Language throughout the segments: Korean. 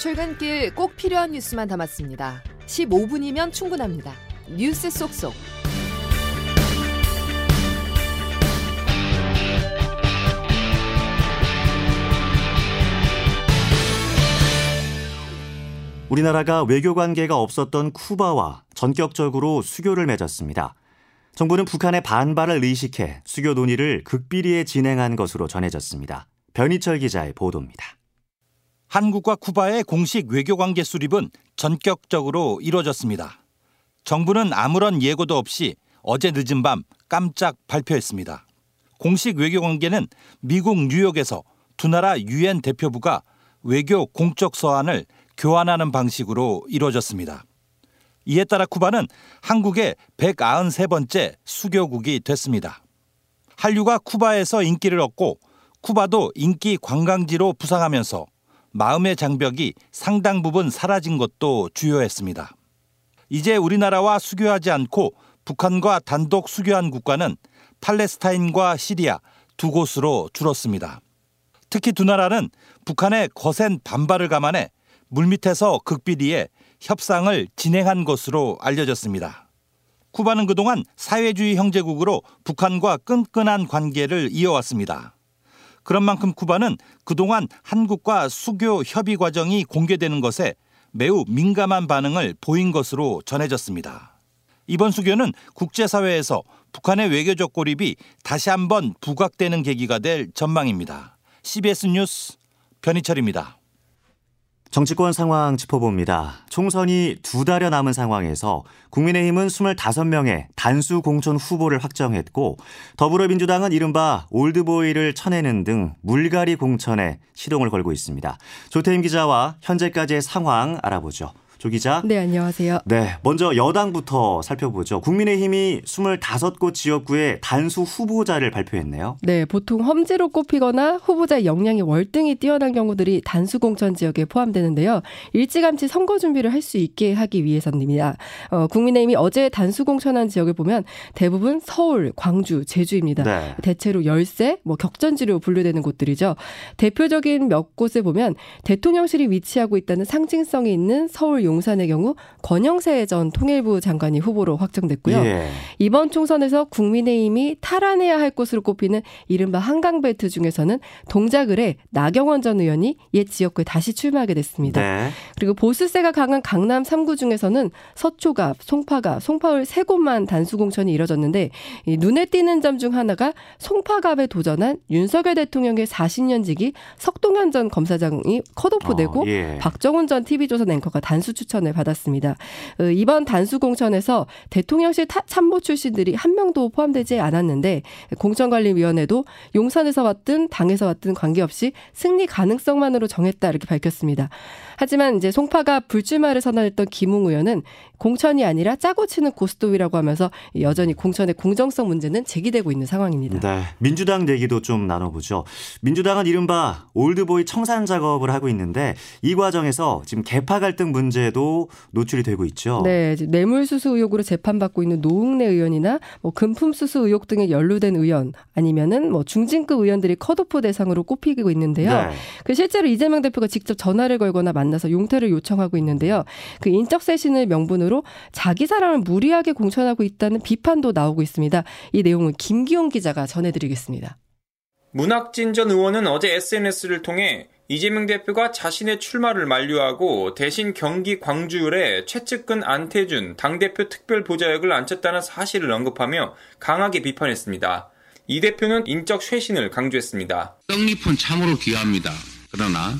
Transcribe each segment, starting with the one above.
출근길 꼭 필요한 뉴스만 담았습니다. 15분이면 충분합니다. 뉴스 속속. 우리나라가 외교 관계가 없었던 쿠바와 전격적으로 수교를 맺었습니다. 정부는 북한의 반발을 의식해 수교 논의를 극비리에 진행한 것으로 전해졌습니다. 변희철 기자의 보도입니다. 한국과 쿠바의 공식 외교 관계 수립은 전격적으로 이루어졌습니다. 정부는 아무런 예고도 없이 어제 늦은 밤 깜짝 발표했습니다. 공식 외교 관계는 미국 뉴욕에서 두 나라 유엔 대표부가 외교 공적 서한을 교환하는 방식으로 이루어졌습니다. 이에 따라 쿠바는 한국의 193번째 수교국이 됐습니다. 한류가 쿠바에서 인기를 얻고 쿠바도 인기 관광지로 부상하면서 마음의 장벽이 상당 부분 사라진 것도 주요했습니다. 이제 우리나라와 수교하지 않고 북한과 단독 수교한 국가는 팔레스타인과 시리아 두 곳으로 줄었습니다. 특히 두 나라는 북한의 거센 반발을 감안해 물밑에서 극비리에 협상을 진행한 것으로 알려졌습니다. 쿠바는 그동안 사회주의 형제국으로 북한과 끈끈한 관계를 이어왔습니다. 그런 만큼 쿠바는 그동안 한국과 수교 협의 과정이 공개되는 것에 매우 민감한 반응을 보인 것으로 전해졌습니다. 이번 수교는 국제사회에서 북한의 외교적 고립이 다시 한번 부각되는 계기가 될 전망입니다. CBS 뉴스 변희철입니다. 정치권 상황 짚어봅니다. 총선이 두 달여 남은 상황에서 국민의힘은 25명의 단수 공천 후보를 확정했고 더불어민주당은 이른바 올드보이를 쳐내는 등 물갈이 공천에 시동을 걸고 있습니다. 조태임 기자와 현재까지의 상황 알아보죠. 조 기자. 네, 안녕하세요. 네, 먼저 여당부터 살펴보죠. 국민의힘이 25곳 지역구에 단수 후보자를 발표했네요. 네, 보통 험지로 꼽히거나 후보자의 역량이 월등히 뛰어난 경우들이 단수 공천 지역에 포함되는데요. 일찌감치 선거 준비를 할 수 있게 하기 위해서입니다. 어, 국민의힘이 어제 단수 공천한 지역을 보면 대부분 서울, 광주, 제주입니다. 네. 대체로 열세, 뭐 격전지로 분류되는 곳들이죠. 대표적인 몇 곳에 보면 대통령실이 위치하고 있다는 상징성이 있는 서울 용산의 경우 권영세 전 통일부 장관이 후보로 확정됐고요. 예. 이번 총선에서 국민의힘이 탈환해야 할 곳으로 꼽히는 이른바 한강벨트 중에서는 동작을에 나경원 전 의원이 옛 지역구에 다시 출마하게 됐습니다. 네. 그리고 보수세가 강한 강남 3구 중에서는 서초갑, 송파갑, 송파울 세 곳만 단수 공천이 이뤄졌는데 눈에 띄는 점 중 하나가 송파갑에 도전한 윤석열 대통령의 40년 지기 석동현 전 검사장이 컷오프되고 어, 예. 박정훈 전 TV조선 앵커가 단수 추천을 받았습니다. 어, 이번 단수 공천에서 대통령실 참모 출신들이 한 명도 포함되지 않았는데 공천관리위원회도 용산에서 왔든 당에서 왔든 관계없이 승리 가능성만으로 정했다 이렇게 밝혔습니다. 하지만 이제 송파가 불출마를 선언했던 김웅 의원은 공천이 아니라 짜고 치는 고스톱이라고 하면서 여전히 공천의 공정성 문제는 제기되고 있는 상황입니다. 네. 민주당 얘기도 좀 나눠보죠. 민주당은 이른바 올드보이 청산 작업을 하고 있는데 이 과정에서 지금 개파 갈등 문제도 노출이 되고 있죠. 네. 뇌물수수 의혹으로 재판받고 있는 노웅래 의원이나 뭐 금품수수 의혹 등에 연루된 의원 아니면은 뭐 중진급 의원들이 컷오프 대상으로 꼽히고 있는데요. 네. 그 실제로 이재명 대표가 직접 전화를 걸거나 만 나서 용태를 요청하고 있는데요. 그 인적 쇄신을 명분으로 자기 사람을 무리하게 공천하고 있다는 비판도 나오고 있습니다. 이 내용은 김기용 기자가 전해드리겠습니다. 문학진 전 의원은 어제 SNS를 통해 이재명 대표가 자신의 출마를 만류하고 대신 경기 광주을에 최측근 안태준 당대표 특별 보좌역을 앉혔다는 사실을 언급하며 강하게 비판했습니다. 이 대표는 인적 쇄신을 강조했습니다. 떡잎은 참으로 귀합니다. 그러나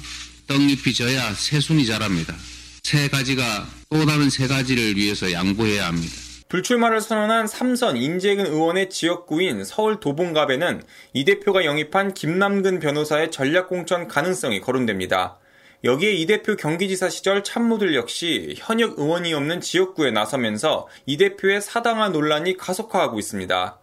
떡잎이 져야 새순이 자랍니다. 세 가지가 또 다른 세 가지를 위해서 양보해야 합니다. 불출마를 선언한 삼선 인재근 의원의 지역구인 서울 도봉갑에는 이 대표가 영입한 김남근 변호사의 전략공천 가능성이 거론됩니다. 여기에 이 대표 경기지사 시절 참모들 역시 현역 의원이 없는 지역구에 나서면서 이 대표의 사당화 논란이 가속화하고 있습니다.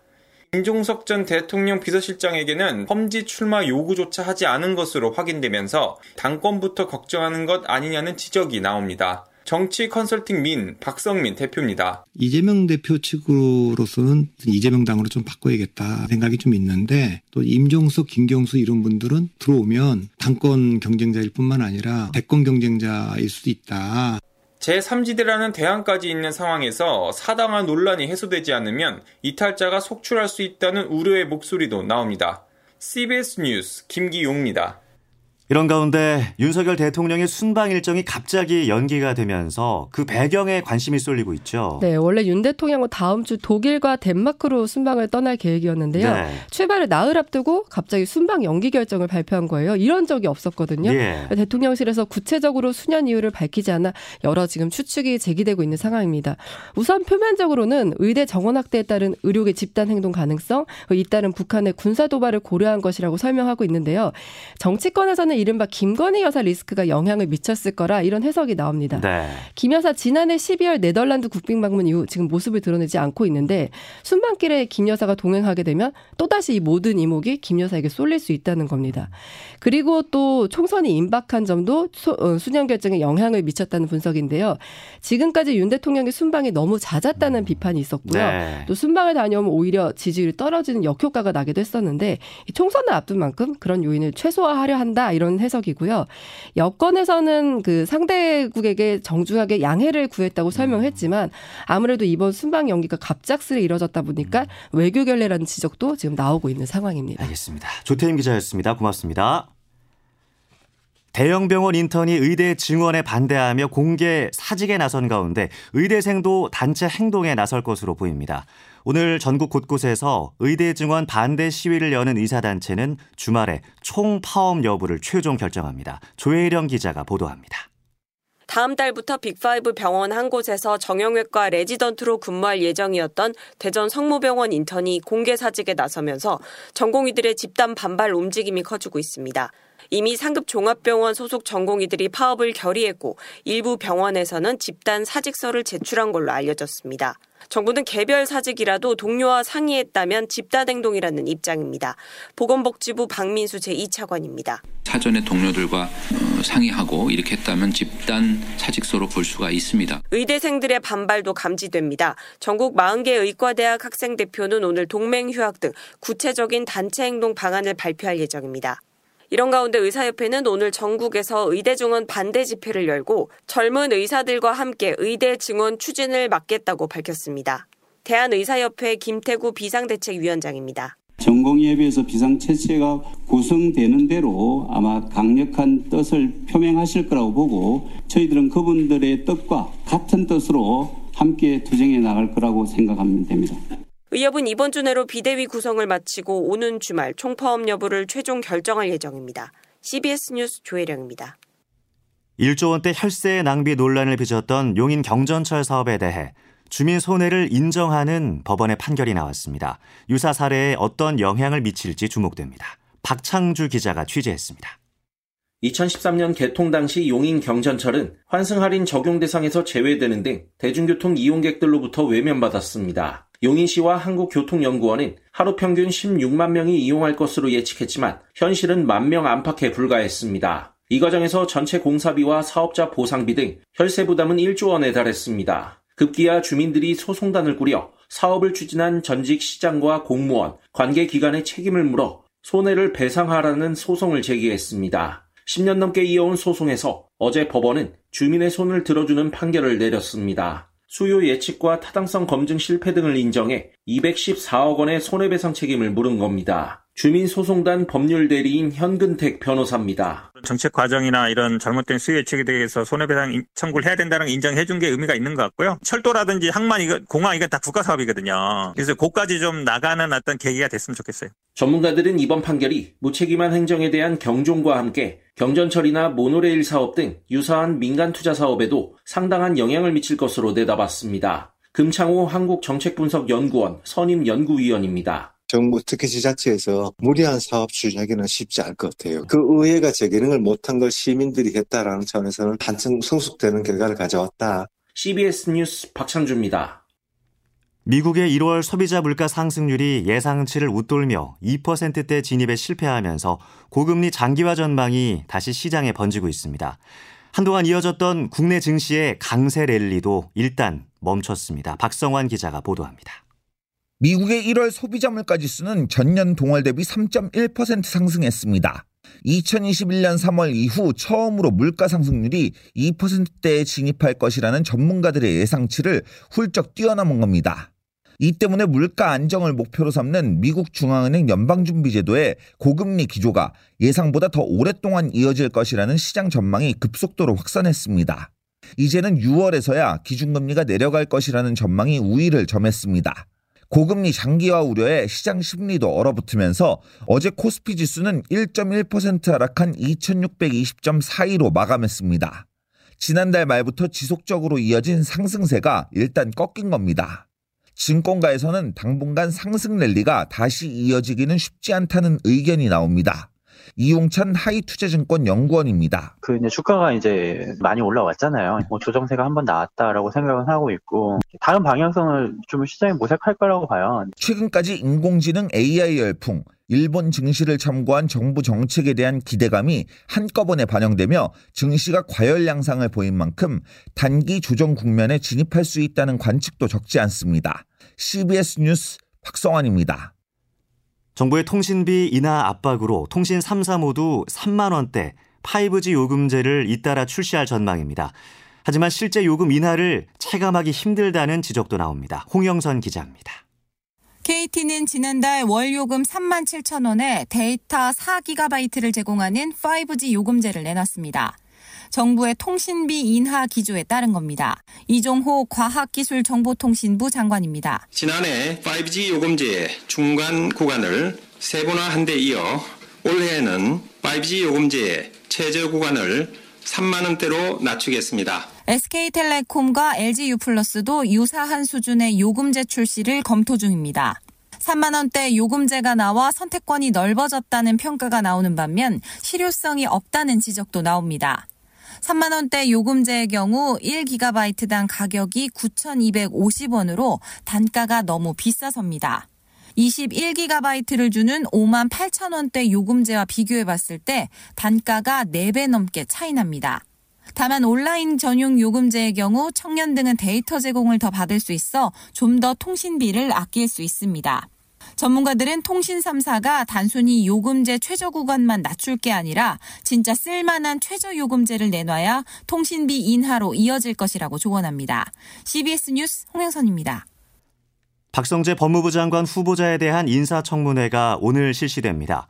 김종석 전 대통령 비서실장에게는 험지 출마 요구조차 하지 않은 것으로 확인되면서 당권부터 걱정하는 것 아니냐는 지적이 나옵니다. 정치 컨설팅 민 박성민 대표입니다. 이재명 대표 측으로서는 이재명 당으로 좀 바꿔야겠다 생각이 좀 있는데 또 임종석, 김경수 이런 분들은 들어오면 당권 경쟁자일 뿐만 아니라 대권 경쟁자일 수도 있다. 제3지대라는 대안까지 있는 상황에서 사당화 논란이 해소되지 않으면 이탈자가 속출할 수 있다는 우려의 목소리도 나옵니다. CBS 뉴스 김기용입니다. 이런 가운데 윤석열 대통령의 순방 일정이 갑자기 연기가 되면서 그 배경에 관심이 쏠리고 있죠. 네, 원래 윤 대통령은 다음 주 독일과 덴마크로 순방을 떠날 계획이었는데요. 네. 출발을 나흘 앞두고 갑자기 순방 연기 결정을 발표한 거예요. 이런 적이 없었거든요. 예. 대통령실에서 구체적으로 수년 이유를 밝히지 않아 여러 지금 추측이 제기되고 있는 상황입니다. 우선 표면적으로는 의대 정원 확대에 따른 의료계 집단 행동 가능성, 잇따른 북한의 군사 도발을 고려한 것이라고 설명하고 있는데요. 정치권에서는 이른바 김건희 여사 리스크가 영향을 미쳤을 거라 이런 해석이 나옵니다. 네. 김 여사 지난해 12월 네덜란드 국빈 방문 이후 지금 모습을 드러내지 않고 있는데 순방길에 김 여사가 동행하게 되면 또다시 이 모든 이목이 김 여사에게 쏠릴 수 있다는 겁니다. 그리고 또 총선이 임박한 점도 어, 수년 결정에 영향을 미쳤다는 분석인데요. 지금까지 윤 대통령의 순방이 너무 잦았다는 비판이 있었고요. 네. 또 순방을 다녀오면 오히려 지지율이 떨어지는 역효과가 나기도 했었는데 총선을 앞둔 만큼 그런 요인을 최소화하려 한다 이런 이런 해석이고요. 여권에서는 그 상대국에게 정중하게 양해를 구했다고 설명했지만 아무래도 이번 순방 연기가 갑작스레 이뤄졌다 보니까 외교 결례라는 지적도 지금 나오고 있는 상황입니다. 알겠습니다. 조태임 기자였습니다. 고맙습니다. 대형 병원 인턴이 의대 증원에 반대하며 공개 사직에 나선 가운데 의대생도 단체 행동에 나설 것으로 보입니다. 오늘 전국 곳곳에서 의대 증원 반대 시위를 여는 의사단체는 주말에 총 파업 여부를 최종 결정합니다. 조혜령 기자가 보도합니다. 다음 달부터 빅5 병원 한 곳에서 정형외과 레지던트로 근무할 예정이었던 대전 성모병원 인턴이 공개 사직에 나서면서 전공의들의 집단 반발 움직임이 커지고 있습니다. 이미 상급 종합병원 소속 전공의들이 파업을 결의했고 일부 병원에서는 집단 사직서를 제출한 걸로 알려졌습니다. 정부는 개별 사직이라도 동료와 상의했다면 집단 행동이라는 입장입니다. 보건복지부 박민수 제2차관입니다. 사전에 동료들과 어, 상의하고 이렇게 했다면 집단 사직서로 볼 수가 있습니다. 의대생들의 반발도 감지됩니다. 전국 40개 의과대학 학생 대표는 오늘 동맹 휴학 등 구체적인 단체 행동 방안을 발표할 예정입니다. 이런 가운데 의사협회는 오늘 전국에서 의대 증원 반대 집회를 열고 젊은 의사들과 함께 의대 증원 추진을 막겠다고 밝혔습니다. 대한의사협회 김태구 비상대책위원장입니다. 전공의에 서 비상체제가 구성되는 대로 아마 강력한 뜻을 표명하실 거라고 보고 저희들은 그분들의 뜻과 같은 뜻으로 함께 투쟁해 나갈 거라고 생각하면 됩니다. 의협은 이번 주 내로 비대위 구성을 마치고 오는 주말 총파업 여부를 최종 결정할 예정입니다. CBS 뉴스 조혜령입니다. 1조 원대 혈세 낭비 논란을 빚었던 용인 경전철 사업에 대해 주민 손해를 인정하는 법원의 판결이 나왔습니다. 유사 사례에 어떤 영향을 미칠지 주목됩니다. 박창주 기자가 취재했습니다. 2013년 개통 당시 용인 경전철은 환승 할인 적용 대상에서 제외되는 등 대중교통 이용객들로부터 외면받았습니다. 용인시와 한국교통연구원은 하루 평균 16만 명이 이용할 것으로 예측했지만 현실은 만명 안팎에 불과했습니다. 이 과정에서 전체 공사비와 사업자 보상비 등 혈세 부담은 1조 원에 달했습니다. 급기야 주민들이 소송단을 꾸려 사업을 추진한 전직 시장과 공무원, 관계기관의 책임을 물어 손해를 배상하라는 소송을 제기했습니다. 10년 넘게 이어온 소송에서 어제 법원은 주민의 손을 들어주는 판결을 내렸습니다. 수요 예측과 타당성 검증 실패 등을 인정해 214억 원의 손해배상 책임을 물은 겁니다. 주민소송단 법률대리인 현근택 변호사입니다. 정책 과정이나 이런 잘못된 수요 예측에 대해서 손해배상 청구를 해야 된다는 걸 인정해 준 게 의미가 있는 것 같고요. 철도라든지 항만 이거 공항 이건 다 국가 사업이거든요. 그래서 고까지 좀 나가는 어떤 계기가 됐으면 좋겠어요. 전문가들은 이번 판결이 무책임한 행정에 대한 경종과 함께 경전철이나 모노레일 사업 등 유사한 민간 투자 사업에도 상당한 영향을 미칠 것으로 내다봤습니다. 금창호 한국정책분석연구원 선임 연구위원입니다. 정부 특히 지자체에서 무리한 사업 추진하기는 쉽지 않을 것 같아요. 그 의회가 재기능을 못한 걸 시민들이 했다라는 차원에서는 한층 성숙되는 결과를 가져왔다. CBS 뉴스 박창주입니다. 미국의 1월 소비자 물가 상승률이 예상치를 웃돌며 2%대 진입에 실패하면서 고금리 장기화 전망이 다시 시장에 번지고 있습니다. 한동안 이어졌던 국내 증시의 강세 랠리도 일단 멈췄습니다. 박성환 기자가 보도합니다. 미국의 1월 소비자 물가 지수는 전년 동월 대비 3.1% 상승했습니다. 2021년 3월 이후 처음으로 물가 상승률이 2%대에 진입할 것이라는 전문가들의 예상치를 훌쩍 뛰어넘은 겁니다. 이 때문에 물가 안정을 목표로 삼는 미국 중앙은행 연방준비제도의 고금리 기조가 예상보다 더 오랫동안 이어질 것이라는 시장 전망이 급속도로 확산했습니다. 이제는 6월에서야 기준금리가 내려갈 것이라는 전망이 우위를 점했습니다. 고금리 장기화 우려에 시장 심리도 얼어붙으면서 어제 코스피 지수는 1.1% 하락한 2620.42로 마감했습니다. 지난달 말부터 지속적으로 이어진 상승세가 일단 꺾인 겁니다. 증권가에서는 당분간 상승 랠리가 다시 이어지기는 쉽지 않다는 의견이 나옵니다. 이용찬 하이투자증권 연구원입니다. 그 이제 주가가 이제 많이 올라왔잖아요. 뭐 조정세가 한번 나왔다라고 생각은 하고 있고 다른 방향성을 좀 시장이 모색할 거라고 봐요. 최근까지 인공지능 AI 열풍, 일본 증시를 참고한 정부 정책에 대한 기대감이 한꺼번에 반영되며 증시가 과열 양상을 보인 만큼 단기 조정 국면에 진입할 수 있다는 관측도 적지 않습니다. CBS 뉴스 박성환입니다. 정부의 통신비 인하 압박으로 통신 3사 모두 3만 원대 5G 요금제를 잇따라 출시할 전망입니다. 하지만 실제 요금 인하를 체감하기 힘들다는 지적도 나옵니다. 홍영선 기자입니다. KT는 지난달 월 요금 3만 7천 원에 데이터 4기가바이트를 제공하는 5G 요금제를 내놨습니다. 정부의 통신비 인하 기조에 따른 겁니다. 이종호 과학기술정보통신부 장관입니다. 지난해 5G 요금제의 중간 구간을 세분화한 데 이어 올해에는 5G 요금제의 최저 구간을 3만 원대로 낮추겠습니다. SK텔레콤과 LG유플러스도 유사한 수준의 요금제 출시를 검토 중입니다. 3만 원대 요금제가 나와 선택권이 넓어졌다는 평가가 나오는 반면 실효성이 없다는 지적도 나옵니다. 3만 원대 요금제의 경우 1기가바이트당 가격이 9,250원으로 단가가 너무 비싸섭니다. 21기가바이트를 주는 5만 8천 원대 요금제와 비교해 봤을 때 단가가 4배 넘게 차이 납니다. 다만 온라인 전용 요금제의 경우 청년 등은 데이터 제공을 더 받을 수 있어 좀 더 통신비를 아낄 수 있습니다. 전문가들은 통신 3사가 단순히 요금제 최저 구간만 낮출 게 아니라 진짜 쓸만한 최저 요금제를 내놔야 통신비 인하로 이어질 것이라고 조언합니다. CBS 뉴스 홍영선입니다. 박성재 법무부 장관 후보자에 대한 인사청문회가 오늘 실시됩니다.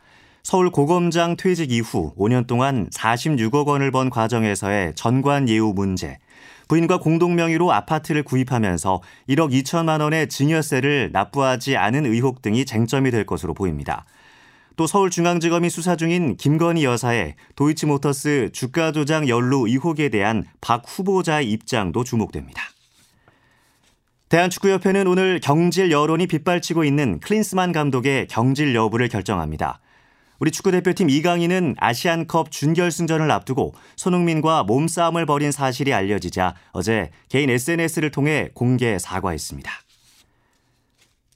서울 고검장 퇴직 이후 5년 동안 46억 원을 번 과정에서의 전관 예우 문제, 부인과 공동 명의로 아파트를 구입하면서 1억 2천만 원의 증여세를 납부하지 않은 의혹 등이 쟁점이 될 것으로 보입니다. 또 서울중앙지검이 수사 중인 김건희 여사의 도이치모터스 주가 조작 연루 의혹에 대한 박 후보자의 입장도 주목됩니다. 대한축구협회는 오늘 경질 여론이 빗발치고 있는 클린스만 감독의 경질 여부를 결정합니다. 우리 축구대표팀 이강인은 아시안컵 준결승전을 앞두고 손흥민과 몸싸움을 벌인 사실이 알려지자 어제 개인 SNS를 통해 공개 사과했습니다.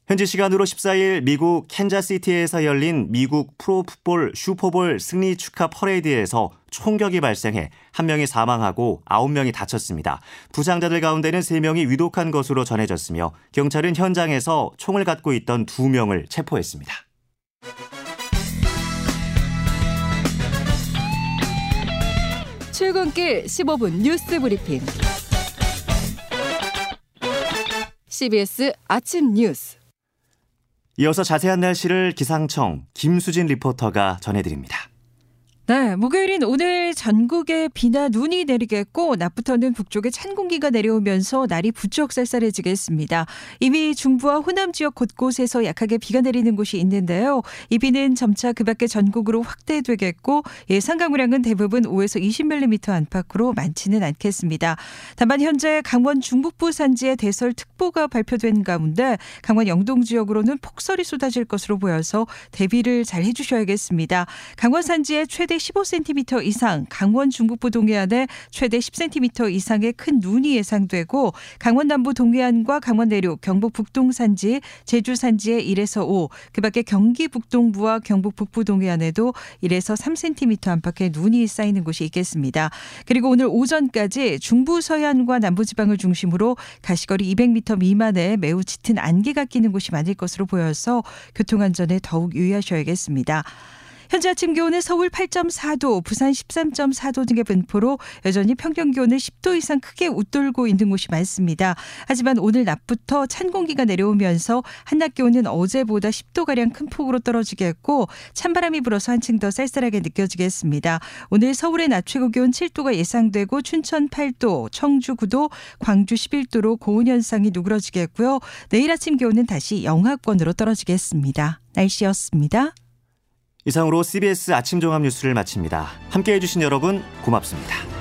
현지 시간으로 14일 미국 캔자시티에서 열린 미국 프로풋볼 슈퍼볼 승리 축하 퍼레이드에서 총격이 발생해 한 명이 사망하고 9명이 다쳤습니다. 부상자들 가운데는 3명이 위독한 것으로 전해졌으며 경찰은 현장에서 총을 갖고 있던 2명을 체포했습니다. 출근길 15분 뉴스 브리핑. CBS 아침 뉴스. 이어서 자세한 날씨를 기상청 김수진 리포터가 전해드립니다. 네, 목요일인 오늘 전국에 비나 눈이 내리겠고 낮부터는 북쪽에 찬 공기가 내려오면서 날이 부쩍 쌀쌀해지겠습니다. 이미 중부와 호남 지역 곳곳에서 약하게 비가 내리는 곳이 있는데요. 이 비는 점차 그 밖에 전국으로 확대되겠고 예상 강우량은 대부분 5에서 20mm 안팎으로 많지는 않겠습니다. 다만 현재 강원 중북부 산지에 대설특보가 발표된 가운데 강원 영동 지역으로는 폭설이 쏟아질 것으로 보여서 대비를 잘 해주셔야겠습니다. 강원 산지에 최대 15cm 이상, 강원 중북부 동해안에 최대 10cm 이상의 큰 눈이 예상되고 강원 남부 동해안과 강원 내륙, 경북 북동 산지, 제주 산지에 1에서 5, 그밖에 경기 북동부와 경북 북부 동해안에도 1에서 3cm 안팎의 눈이 쌓이는 곳이 있겠습니다. 그리고 오늘 오전까지 중부 서해안과 남부 지방을 중심으로 가시거리 200m 미만의 매우 짙은 안개가 끼는 곳이 많을 것으로 보여서 교통 안전에 더욱 유의하셔야겠습니다. 현재 아침 기온은 서울 8.4도, 부산 13.4도 등의 분포로 여전히 평균 기온을 10도 이상 크게 웃돌고 있는 곳이 많습니다. 하지만 오늘 낮부터 찬 공기가 내려오면서 한낮 기온은 어제보다 10도 가량 큰 폭으로 떨어지겠고 찬바람이 불어서 한층 더 쌀쌀하게 느껴지겠습니다. 오늘 서울의 낮 최고 기온 7도가 예상되고 춘천 8도, 청주 9도, 광주 11도로 고온 현상이 누그러지겠고요. 내일 아침 기온은 다시 영하권으로 떨어지겠습니다. 날씨였습니다. 이상으로 CBS 아침 종합 뉴스를 마칩니다. 함께 해주신 여러분 고맙습니다.